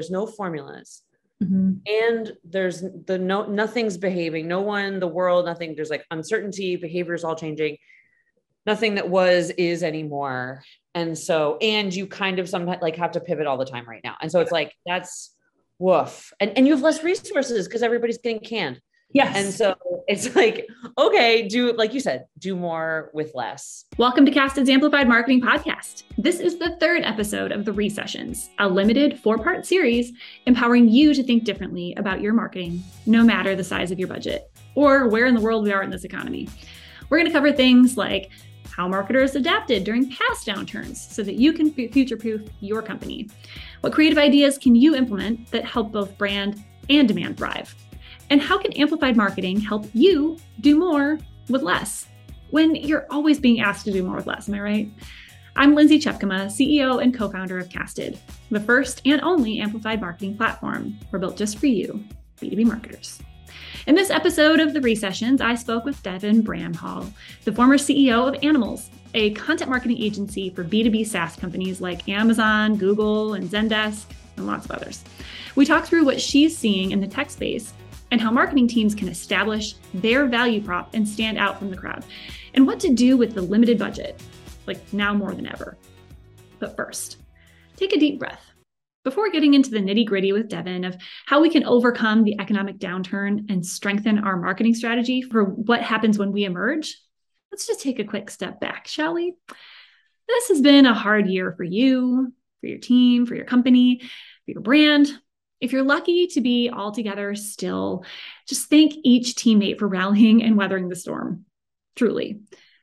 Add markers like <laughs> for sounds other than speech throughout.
there's no formulas. Mm-hmm. And there's the no nothing's behaving. No one, the world, nothing. There's like uncertainty, behaviors all changing. Nothing that was is anymore. And so, and you kind of sometimes like have to pivot all the time right now. And so it's like that's woof. And and you have less resources because everybody's getting canned. Yes. And so it's like, okay, do, like you said, do more with less. Welcome to Casted's Amplified Marketing Podcast. This is the third episode of the (Re)Sessions, a limited four part series empowering you to think differently about your marketing, no matter the size of your budget or where in the world we are in this economy. We're going to cover things like how marketers adapted during past downturns so that you can future proof your company. What creative ideas can you implement that help both brand and demand thrive? And how can amplified marketing help you do more with less when you're always being asked to do more with less? Am I right? I'm Lindsay Tjepkema, CEO and co founder of Casted, the first and only amplified marketing platform. We're built just for you, B2B marketers. In this episode of the (Re)Sessions, I spoke with Devin Bramhall, the former CEO of Animalz, a content marketing agency for B2B SaaS companies like Amazon, Google, and Zendesk, and lots of others. We talked through what she's seeing in the tech space and how marketing teams can establish their value prop and stand out from the crowd, and what to do with the limited budget, like now more than ever. But first, take a deep breath. Before getting into the nitty gritty with Devin of how we can overcome the economic downturn and strengthen our marketing strategy for what happens when we emerge, let's just take a quick step back, shall we? This has been a hard year for you, for your team, for your company, for your brand, if you're lucky to be all together still, just thank each teammate for rallying and weathering the storm. Truly.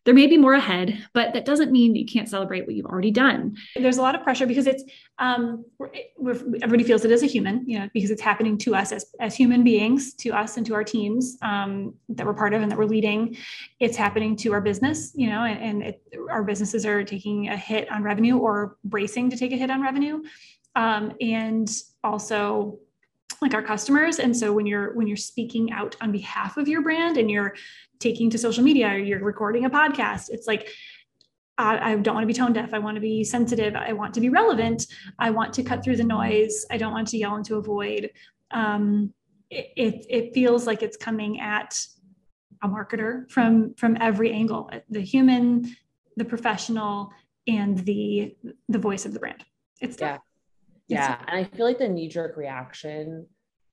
There may be more ahead, but that doesn't mean that you can't celebrate what you've already done. There's a lot of pressure because it's um, everybody feels it as a human, you know, because it's happening to us as, as human beings, to us and to our teams um, that we're part of and that we're leading. It's happening to our business, you know, and, and it, our businesses are taking a hit on revenue or bracing to take a hit on revenue um, and also like our customers and so when you're when you're speaking out on behalf of your brand and you're taking to social media or you're recording a podcast it's like I, I don't want to be tone deaf. I want to be sensitive. I want to be relevant. I want to cut through the noise. I don't want to yell into a void. Um, it, it, it feels like it's coming at a marketer from from every angle the human the professional and the the voice of the brand it's yeah yeah and i feel like the knee jerk reaction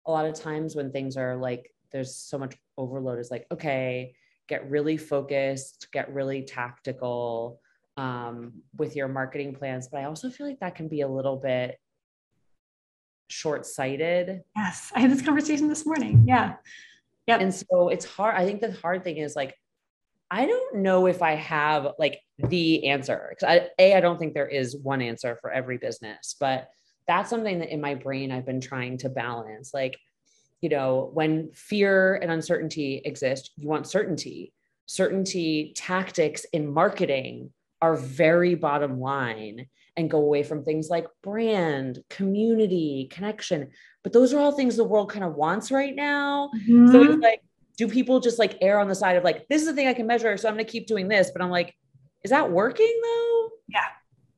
a lot of times when things are like there's so much overload is like okay get really focused get really tactical um, with your marketing plans but i also feel like that can be a little bit short-sighted. Yes i had this conversation this morning yeah. Yeah and so it's hard i think the hard thing is like i don't know if i have like the answer Cause I, a i don't think there is one answer for every business but that's something that in my brain I've been trying to balance. Like, you know, when fear and uncertainty exist, you want certainty. Certainty tactics in marketing are very bottom line and go away from things like brand, community, connection. But those are all things the world kind of wants right now. Mm-hmm. So it's like, do people just like err on the side of like, this is the thing I can measure, so I'm going to keep doing this? But I'm like, is that working though? Yeah.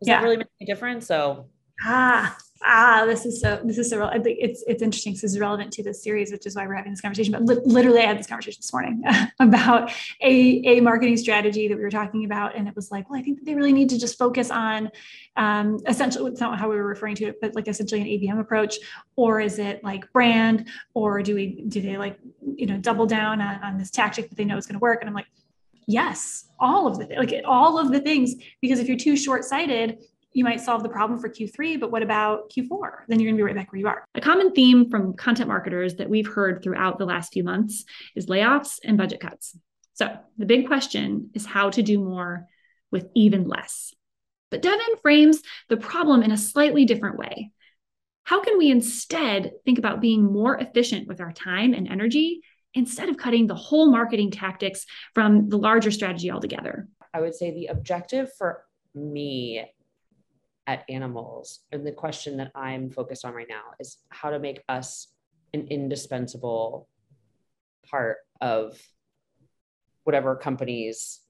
Does yeah. that really make a difference? So ah ah this is so this is so I think it's it's interesting this is relevant to this series which is why we're having this conversation but li- literally i had this conversation this morning <laughs> about a a marketing strategy that we were talking about and it was like well i think they really need to just focus on um essentially it's not how we were referring to it but like essentially an abm approach or is it like brand or do we do they like you know double down on, on this tactic that they know is going to work? And i'm like yes all of the like all of the things because if you're too short-sighted you might solve the problem for Q3, but what about Q4? Then you're going to be right back where you are. A common theme from content marketers that we've heard throughout the last few months is layoffs and budget cuts. So the big question is how to do more with even less. But Devin frames the problem in a slightly different way. How can we instead think about being more efficient with our time and energy instead of cutting the whole marketing tactics from the larger strategy altogether? I would say the objective for me at Animalz. And the question that I'm focused on right now is how to make us an indispensable part of whatever company's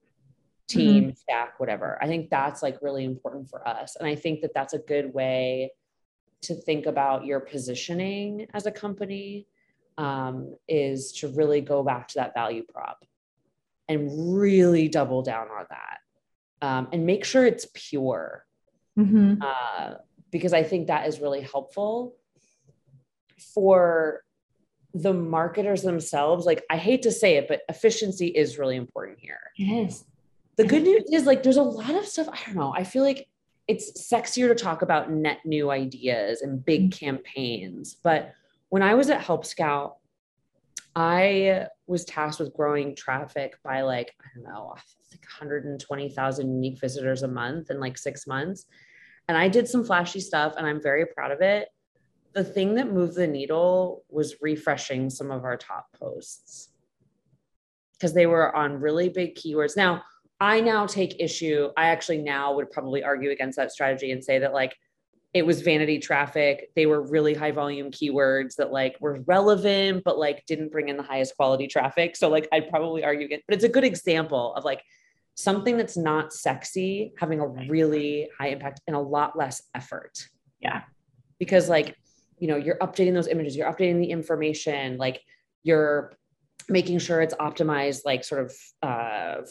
team, mm-hmm. staff, whatever. I think that's like really important for us. And I think that that's a good way to think about your positioning as a company um, is to really go back to that value prop and really double down on that um, and make sure it's pure mm-hmm. uh, because I think that is really helpful for the marketers themselves. Like, I hate to say it, but efficiency is really important here. It is. The good news is, like, there's a lot of stuff. I don't know. I feel like it's sexier to talk about net new ideas and big mm-hmm. campaigns. But when I was at Help Scout, I was tasked with growing traffic by like, I don't know, like 120,000 unique visitors a month in like six months. And I did some flashy stuff and I'm very proud of it. The thing that moved the needle was refreshing some of our top posts because they were on really big keywords. Now, I now take issue. I actually now would probably argue against that strategy and say that like it was vanity traffic. They were really high volume keywords that like were relevant, but like didn't bring in the highest quality traffic. So like I'd probably argue against, but it's a good example of like something that's not sexy having a really high impact and a lot less effort. Yeah. Because like, you know, you're updating those images, you're updating the information, like you're making sure it's optimized, like sort of uh,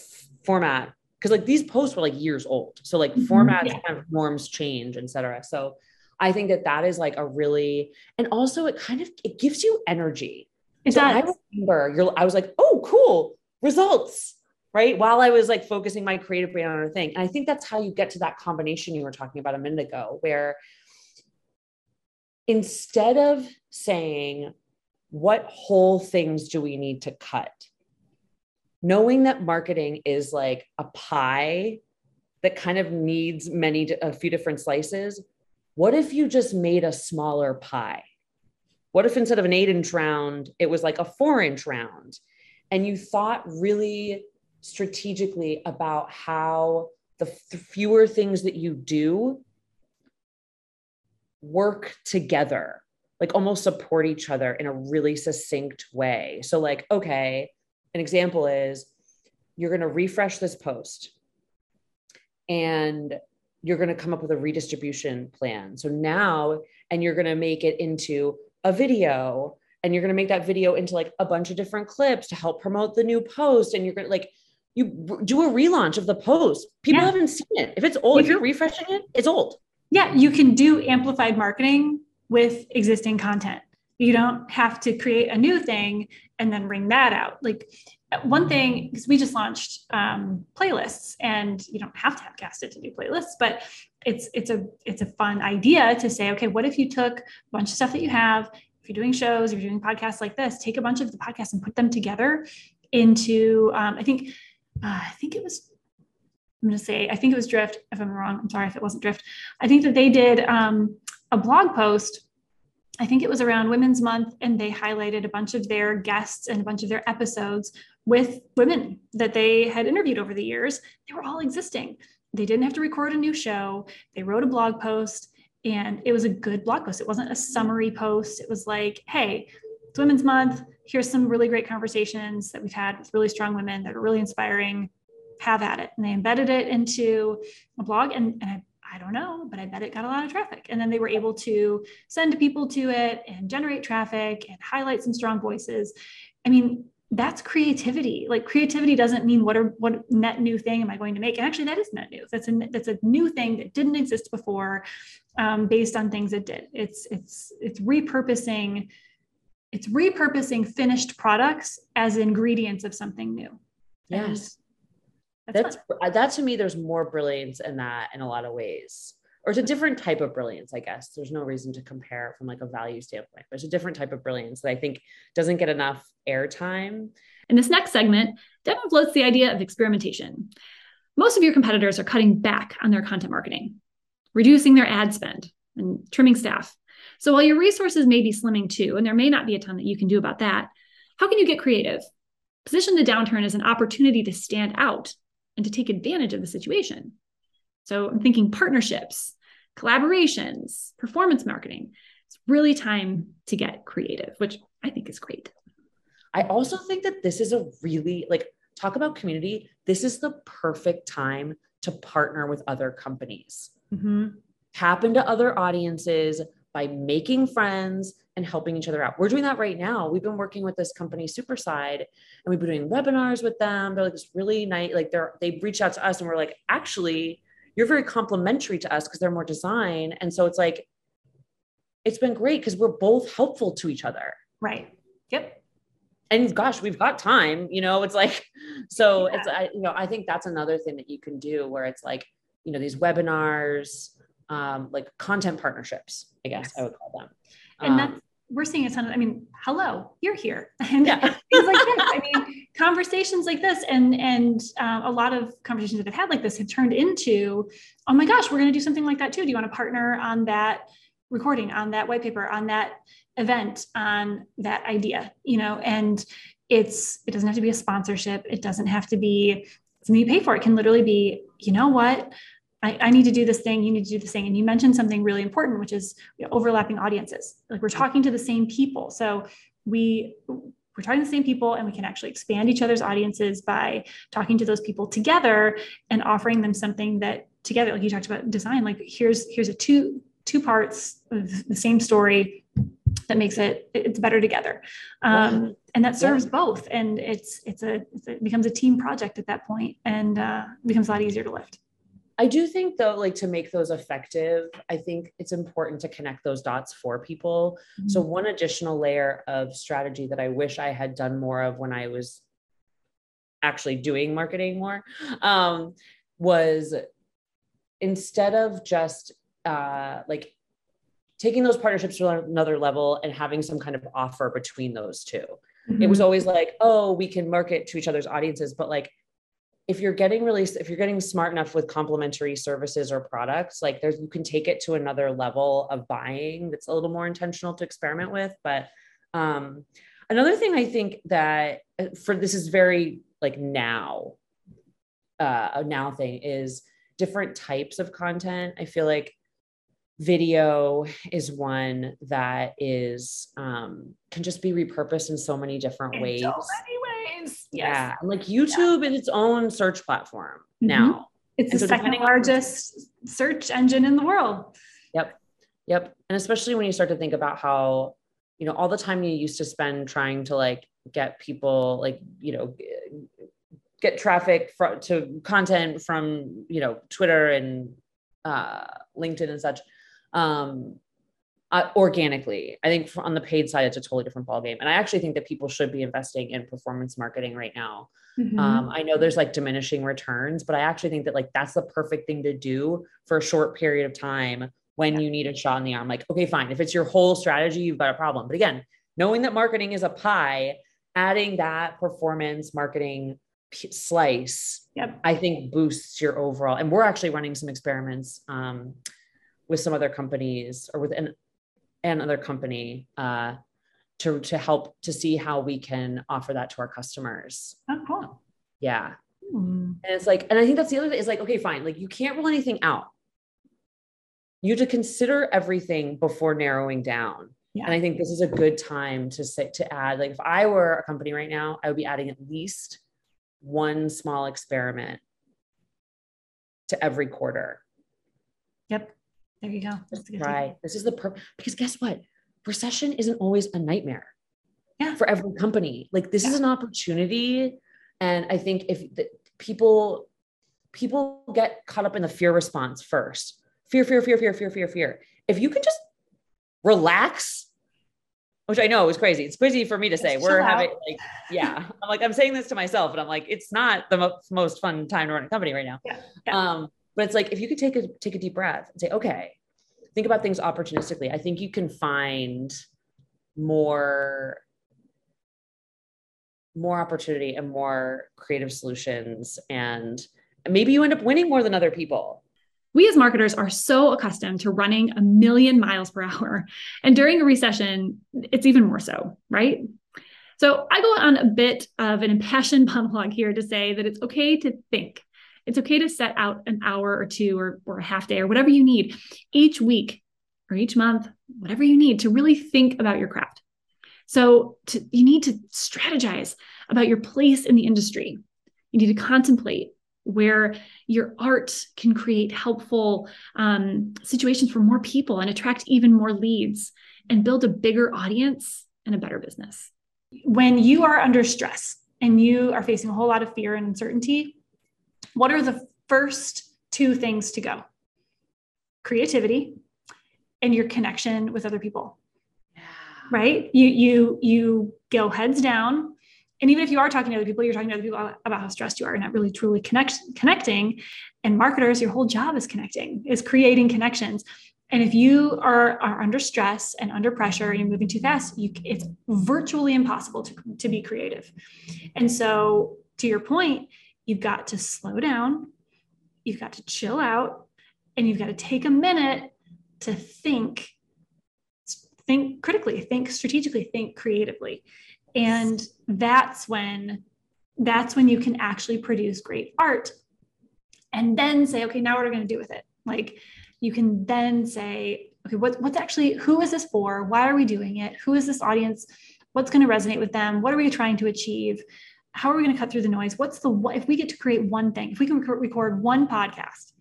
format because like these posts were like years old so like mm-hmm. formats yeah. kind of norms change etc so i think that that is like a really and also it kind of it gives you energy it so does. i remember you're i was like oh cool results right? While i was like focusing my creative brain on a thing. And i think that's how you get to that combination you were talking about a minute ago where instead of saying what whole things do we need to cut? knowing that marketing is like a pie that kind of needs many a few different slices what if you just made a smaller pie? What if instead of an eight inch round it was like a four inch round? And you thought really strategically about how the fewer things that you do work together like almost support each other in a really succinct way so like okay an example is you're going to refresh this post and you're going to come up with a redistribution plan. So now, and you're going to make it into a video and you're going to make that video into like a bunch of different clips to help promote the new post. And you're going to like, you do a relaunch of the post. People yeah. haven't seen it. If it's old, if you're refreshing it, it's old. Yeah, you can do amplified marketing with existing content. You don't have to create a new thing and then wring that out. Like one thing, because we just launched um, playlists, and you don't have to have casted to do playlists, but it's it's a it's a fun idea to say, okay, what if you took a bunch of stuff that you have, if you're doing shows, if you're doing podcasts like this, take a bunch of the podcasts and put them together into. Um, I think uh, I think it was I'm going to say, I think it was Drift. If I'm wrong, I'm sorry if it wasn't Drift. I think that they did um, a blog post I think it was around Women's Month, and they highlighted a bunch of their guests and a bunch of their episodes with women that they had interviewed over the years. They were all existing. They didn't have to record a new show. They wrote a blog post, and it was a good blog post. It wasn't a summary post. It was like, hey, it's Women's Month. Here's some really great conversations that we've had with really strong women that are really inspiring. Have at it. And they embedded it into a blog, and, and I I don't know, but I bet it got a lot of traffic. And then they were able to send people to it and generate traffic and highlight some strong voices. I mean, that's creativity. Like creativity doesn't mean what are what net new thing am I going to make? And actually, that is net new. That's a that's a new thing that didn't exist before, um, based on things it did. It's it's it's repurposing. It's repurposing finished products as ingredients of something new. Yes. That's, that's that to me. There's more brilliance in that in a lot of ways, or it's a different type of brilliance. I guess there's no reason to compare from like a value standpoint. But it's a different type of brilliance that I think doesn't get enough airtime. In this next segment, Devin floats the idea of experimentation. Most of your competitors are cutting back on their content marketing, reducing their ad spend, and trimming staff. So while your resources may be slimming too, and there may not be a ton that you can do about that, how can you get creative? Position the downturn as an opportunity to stand out and to take advantage of the situation. So I'm thinking partnerships, collaborations, performance marketing. It's really time to get creative, which I think is great. I also think that this is a really like talk about community. This is the perfect time to partner with other companies. Mm-hmm. Tap into other audiences, by making friends and helping each other out. We're doing that right now. We've been working with this company, Superside, and we've been doing webinars with them. They're like this really nice, like they're they've reached out to us and we're like, actually, you're very complementary to us because they're more design. And so it's like, it's been great because we're both helpful to each other. Right. Yep. And gosh, we've got time, you know, it's like, so yeah. it's, I, you know, I think that's another thing that you can do where it's like, you know, these webinars, um, like content partnerships, I guess yes. I would call them. And um, that's, we're seeing a ton of, I mean, hello, you're here. <laughs> And yeah. things like this. I mean, conversations like this and, and uh, a lot of conversations that I've had like this have turned into, oh my gosh, we're going to do something like that too. Do you want to partner on that recording, on that white paper, on that event, on that idea, you know, and it's, it doesn't have to be a sponsorship. It doesn't have to be something you pay for. It can literally be, you know what, I, I, need to do this thing, you need to do this thing. And you mentioned something really important, which is you know, overlapping audiences. Like we're talking to the same people. So we we're talking to the same people and we can actually expand each other's audiences by talking to those people together and offering them something that together, like you talked about design, like here's here's a two two parts of the same story that makes it it's better together um, and that serves yeah. both and it's it's a, it's a, it becomes a team project at that point and uh, becomes a lot easier to lift I do think though, like to make those effective, I think it's important to connect those dots for people. Mm-hmm. So one additional layer of strategy that I wish I had done more of when I was actually doing marketing more um, was instead of just uh, like taking those partnerships to another level and having some kind of offer between those 2 mm-hmm. It was always like, oh, we can market to each other's audiences, but like if you're getting really if you're getting smart enough with complementary services or products like there's you can take it to another level of buying that's a little more intentional to experiment with but um another thing i think that uh, for this is very like now uh a now thing is different types of content. I feel like video is one that is um can just be repurposed in so many different in ways. so many Yes. Yeah. like YouTube yeah. is its own search platform mm-hmm. now. It's and the so second largest on- search engine in the world. Yep. Yep. And especially when you start to think about how, you know, all the time you used to spend trying to like get people like, you know, get traffic from to content from, you know, Twitter and uh, LinkedIn and such. Um, uh, organically. I think on the paid side, it's a totally different ballgame. And I actually think that people should be investing in performance marketing right now. Mm-hmm. Um, I know there's like diminishing returns, but I actually think that like that's the perfect thing to do for a short period of time when yeah. you need a shot in the arm. Like, okay, fine. If it's your whole strategy, you've got a problem. But again, knowing that marketing is a pie, adding that performance marketing slice, yep. I think boosts your overall. And we're actually running some experiments um, with some other companies or with an another company uh, to to help to see how we can offer that to our customers. Oh, cool. Yeah. Mm. And it's like, and I think that's the other thing is like, okay, fine. Like you can't rule anything out. You have to consider everything before narrowing down. Yeah. And I think this is a good time to say to add, like if I were a company right now, I would be adding at least one small experiment to every quarter. Yep. There you go. Right. This is the purpose because guess what? Recession isn't always a nightmare. Yeah. For every company. Like this yeah. is an opportunity. And I think if the, people people get caught up in the fear response first. Fear, fear, fear, fear, fear, fear, fear. If you can just relax, which I know is crazy. It's crazy for me to say. We're having like, yeah. I'm like, I'm saying this to myself, and I'm like, it's not the most, most fun time to run a company right now. Yeah. yeah. Um, but it's like if you could take a take a deep breath and say, okay, think about things opportunistically. I think you can find more more opportunity and more creative solutions and maybe you end up winning more than other people we as marketers are so accustomed to running a million miles per <laughs> hour. And during a recession, it's even more so, right? So I go on a bit of an impassioned <laughs> monologue here to say that it's okay to think it's okay to set out an hour or two or, or a half day or whatever you need each week or each month, whatever you need to really think about your craft. So to, you need to strategize about your place in the industry. You need to contemplate where your art can create helpful um, situations for more people and attract even more leads and build a bigger audience and a better business. When you are under stress and you are facing a whole lot of fear and uncertainty, what are the first two things to go? Creativity and your connection with other people. Yeah. Right? You you you go heads down and even if you are talking to other people, you're talking to other people about how stressed you are and not really truly connect, connecting. And marketers, your whole job is connecting, is creating connections. And if you are, are under stress and under pressure, and you're moving too fast, you, it's virtually impossible to, to be creative. And so, to your point, you've got to slow down, you've got to chill out, and you've got to take a minute to think think critically think strategically think creatively. And that's when that's when you can actually produce great art and then say okay now what are we going to do with it? Like you can then say okay what, what's actually who is this for? Why are we doing it? Who is this audience? What's going to resonate with them? What are we trying to achieve how are we going to cut through the noise? What's the if we get to create one thing if we can record one podcast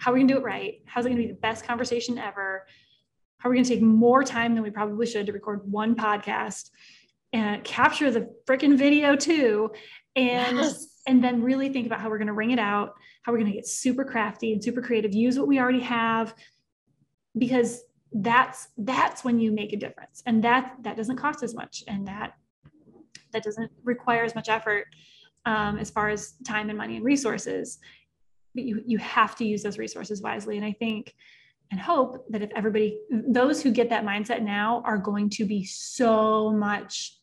how are we going to do it right? How's it going to be the best conversation ever? How are we going to take more time than we probably should to record one podcast and capture the freaking video too? And yes. and then really think about how we're going to wring it out how we're going to get super crafty and super creative use what we already have because that's that's when you make a difference. And that that doesn't cost as much. And that that doesn't require as much effort um, as far as time and money and resources but you you have to use those resources wisely and i think and hope that if everybody those who get that mindset now are going to be so much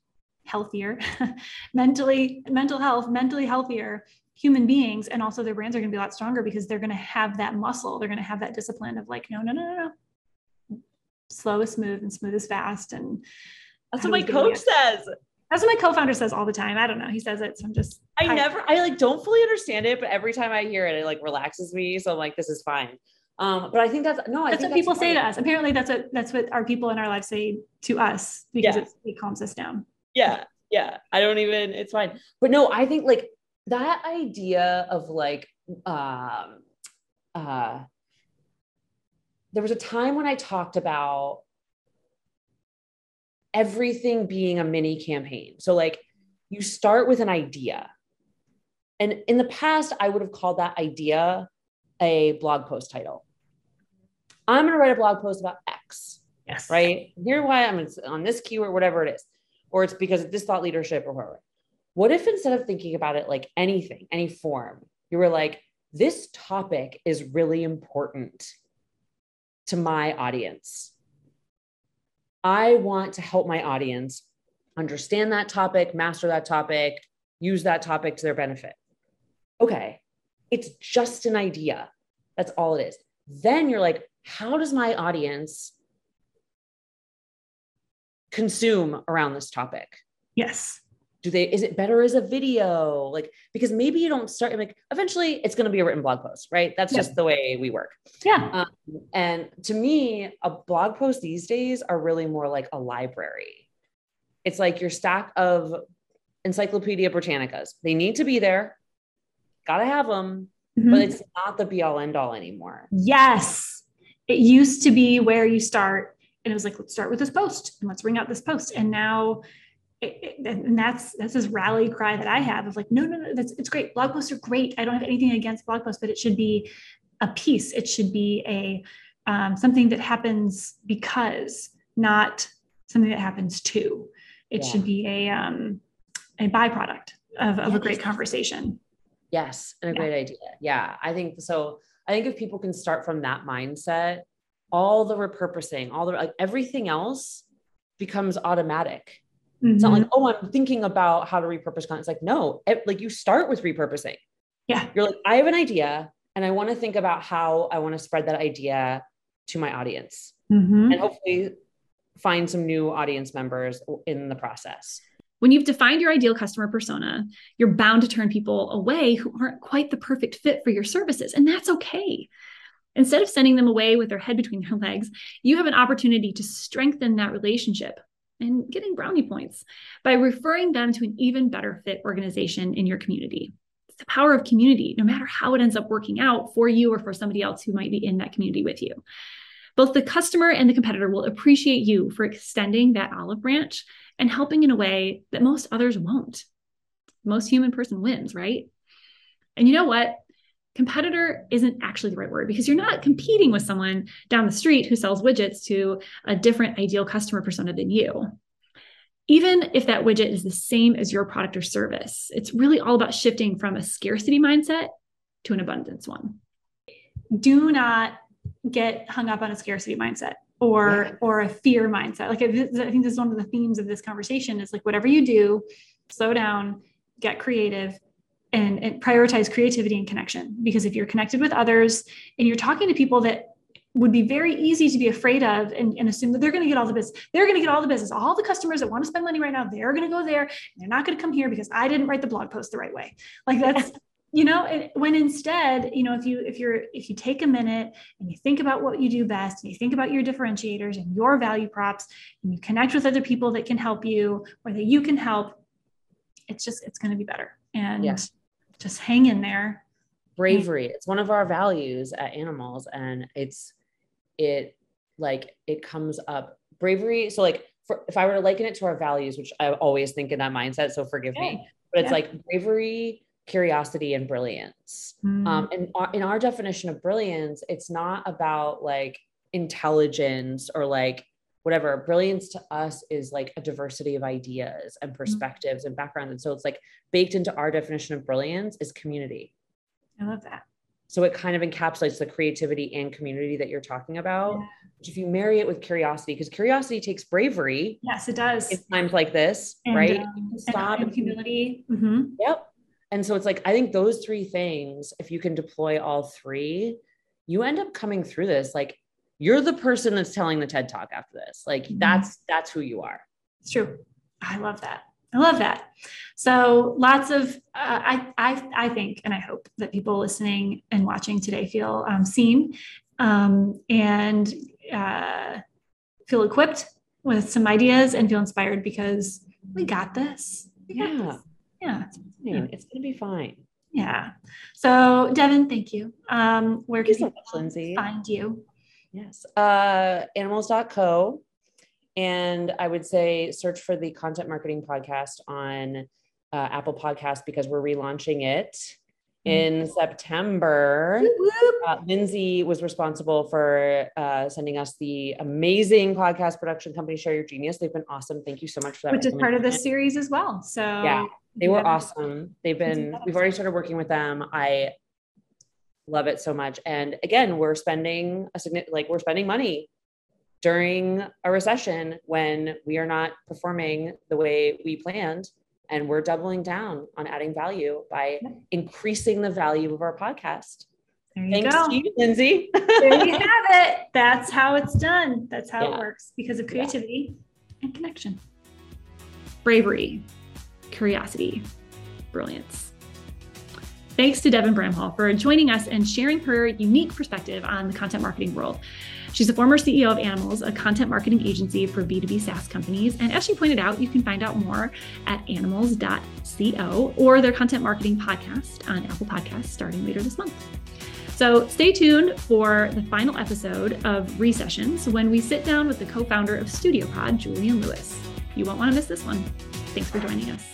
healthier, <laughs> mentally, mental health, mentally healthier human beings. And also their brands are going to be a lot stronger because they're going to have that muscle. They're going to have that discipline of like, no, no, no, no, no. Slow is smooth and smooth is fast. And that's what my coach says. That's what my co-founder says all the time. I don't know. He says it. So I'm just I, I never I like don't fully understand it, but every time I hear it, it like relaxes me. So I'm like, this is fine. Um, but I think that's no, I that's what people say to us. Apparently, that's what that's what our people in our life say to us because yeah. it, it calms us down yeah yeah i don't even it's fine but no i think like that idea of like um uh there was a time when i talked about everything being a mini campaign. So like you start with an idea. And in the past i would have called that idea a blog post title. I'm going to write a blog post about x yes. right? Here why i'm on this keyword whatever it is. Or it's because of this thought leadership or whatever. What if instead of thinking about it like anything, any form, you were like, this topic is really important to my audience. I want to help my audience understand that topic, master that topic, use that topic to their benefit. Okay, it's just an idea. That's all it is. Then you're like, how does my audience consume around this topic? Yes. Do they, is it better as a video? Like, because maybe you don't start, like, eventually it's going to be a written blog post, right? That's yeah. just the way we work. Yeah. Um, and to me, a blog post these days are really more like a library. It's like your stack of Encyclopedia Britannicas. They need to be there, got to have them, mm-hmm. but it's not the be all end all anymore. Yes. It used to be where you start and it was like let's start with this post and let's wring out this post and now it, it, and that's that's this rally cry that I have of like no no no that's it's great. Blog posts are great. I don't have anything against blog posts but it should be a piece. It should be a um, something that happens because not something that happens to. It yeah. should be a um, a byproduct of, of a great conversation. Yes and a yeah. great idea. Yeah I think so I think if people can start from that mindset all the repurposing, all the like everything else becomes automatic. Mm-hmm. It's not like, oh, I'm thinking about how to repurpose content. It's like, no, it, like you start with repurposing. Yeah. You're like, I have an idea and I want to think about how I want to spread that idea to my audience mm-hmm. and hopefully find some new audience members in the process. When you've defined your ideal customer persona, you're bound to turn people away who aren't quite the perfect fit for your services. And that's okay. Instead of sending them away with their head between their <laughs> legs, you have an opportunity to strengthen that relationship and getting brownie points by referring them to an even better fit organization in your community. It's the power of community, no matter how it ends up working out for you or for somebody else who might be in that community with you. Both the customer and the competitor will appreciate you for extending that olive branch and helping in a way that most others won't. Most human person wins, right? And you know what? Competitor isn't actually the right word because you're not competing with someone down the street who sells widgets to a different ideal customer persona than you. Even if that widget is the same as your product or service, it's really all about shifting from a scarcity mindset to an abundance one. Do not get hung up on a scarcity mindset or yeah. or a fear mindset. Like I think this is one of the themes of this conversation is like whatever you do, slow down, get creative, and, and prioritize creativity and connection. Because if you're connected with others and you're talking to people that would be very easy to be afraid of and, and assume that they're going to get all the business. They're going to get all the business. All the customers that want to spend money right now, they're going to go there. they're not going to come here because I didn't write the blog post the right way. Like that's <laughs> you know when instead you know if you if you're if you take a minute and you think about what you do best and you think about your differentiators and your value props and you connect with other people that can help you or that you can help it's just it's going to be better and yes. Just hang in there bravery it's one of our values at Animalz and it's it like it comes up bravery so like for, if i were to liken it to our values which i always think in that mindset so forgive yeah. me but it's yeah. like bravery curiosity and brilliance mm. um, and in our definition of brilliance it's not about like intelligence or like whatever brilliance to us is like a diversity of ideas and mm. perspectives mm. and backgrounds and so it's like baked into our definition of brilliance is community i love that so it kind of encapsulates the creativity and community that you're talking about. Yeah. Which if you marry it with curiosity, because curiosity takes bravery. Yes, it does. In times like this, and, right? Um, Stop and, humility. Mm-hmm. Yep. And so it's like, I think those three things, if you can deploy all three, you end up coming through this. Like you're the person that's telling the TED talk after this. Like mm-hmm. that's that's who you are. It's true. I love that. I love that. So lots of uh, I, I I think and I hope that people listening and watching today feel um, seen um, and uh, feel equipped with some ideas and feel inspired because we got this. We got yeah, this. yeah, it's, yeah. it's gonna be fine. Yeah. So Devin, thank you. Um, where can you so much, Lindsay. find you? Yes. Uh, animalz.co and I would say search for the content marketing podcast on uh, Apple Podcast because we're relaunching it mm. in September. Uh, Lindsay was responsible for uh, sending us the amazing podcast production company, Share Your Genius. They've been awesome. Thank you so much for that. Which is part of this series as well. So yeah, they were awesome. They've been, we've already started working with them. I love it so much. And again, we're spending a significant, like we're spending money during a recession when we are not performing the way we planned and we're doubling down on adding value by increasing the value of our podcast. Thanks go. to you, Lindsay. there you <laughs> have it. That's how it's done. That's how yeah. it works because of creativity yeah. and connection. Bravery, curiosity, brilliance. Thanks to Devin Bramhall for joining us and sharing her unique perspective on the content marketing world. She's a former CEO of Animalz, a content marketing agency for B2B SaaS companies. And as she pointed out, you can find out more at animalz.co or their content marketing podcast on Apple Podcasts starting later this month. So stay tuned for the final episode of (Re)Sessions when we sit down with the co founder of StudioPod, Julian Lewis. You won't want to miss this one. Thanks for joining us.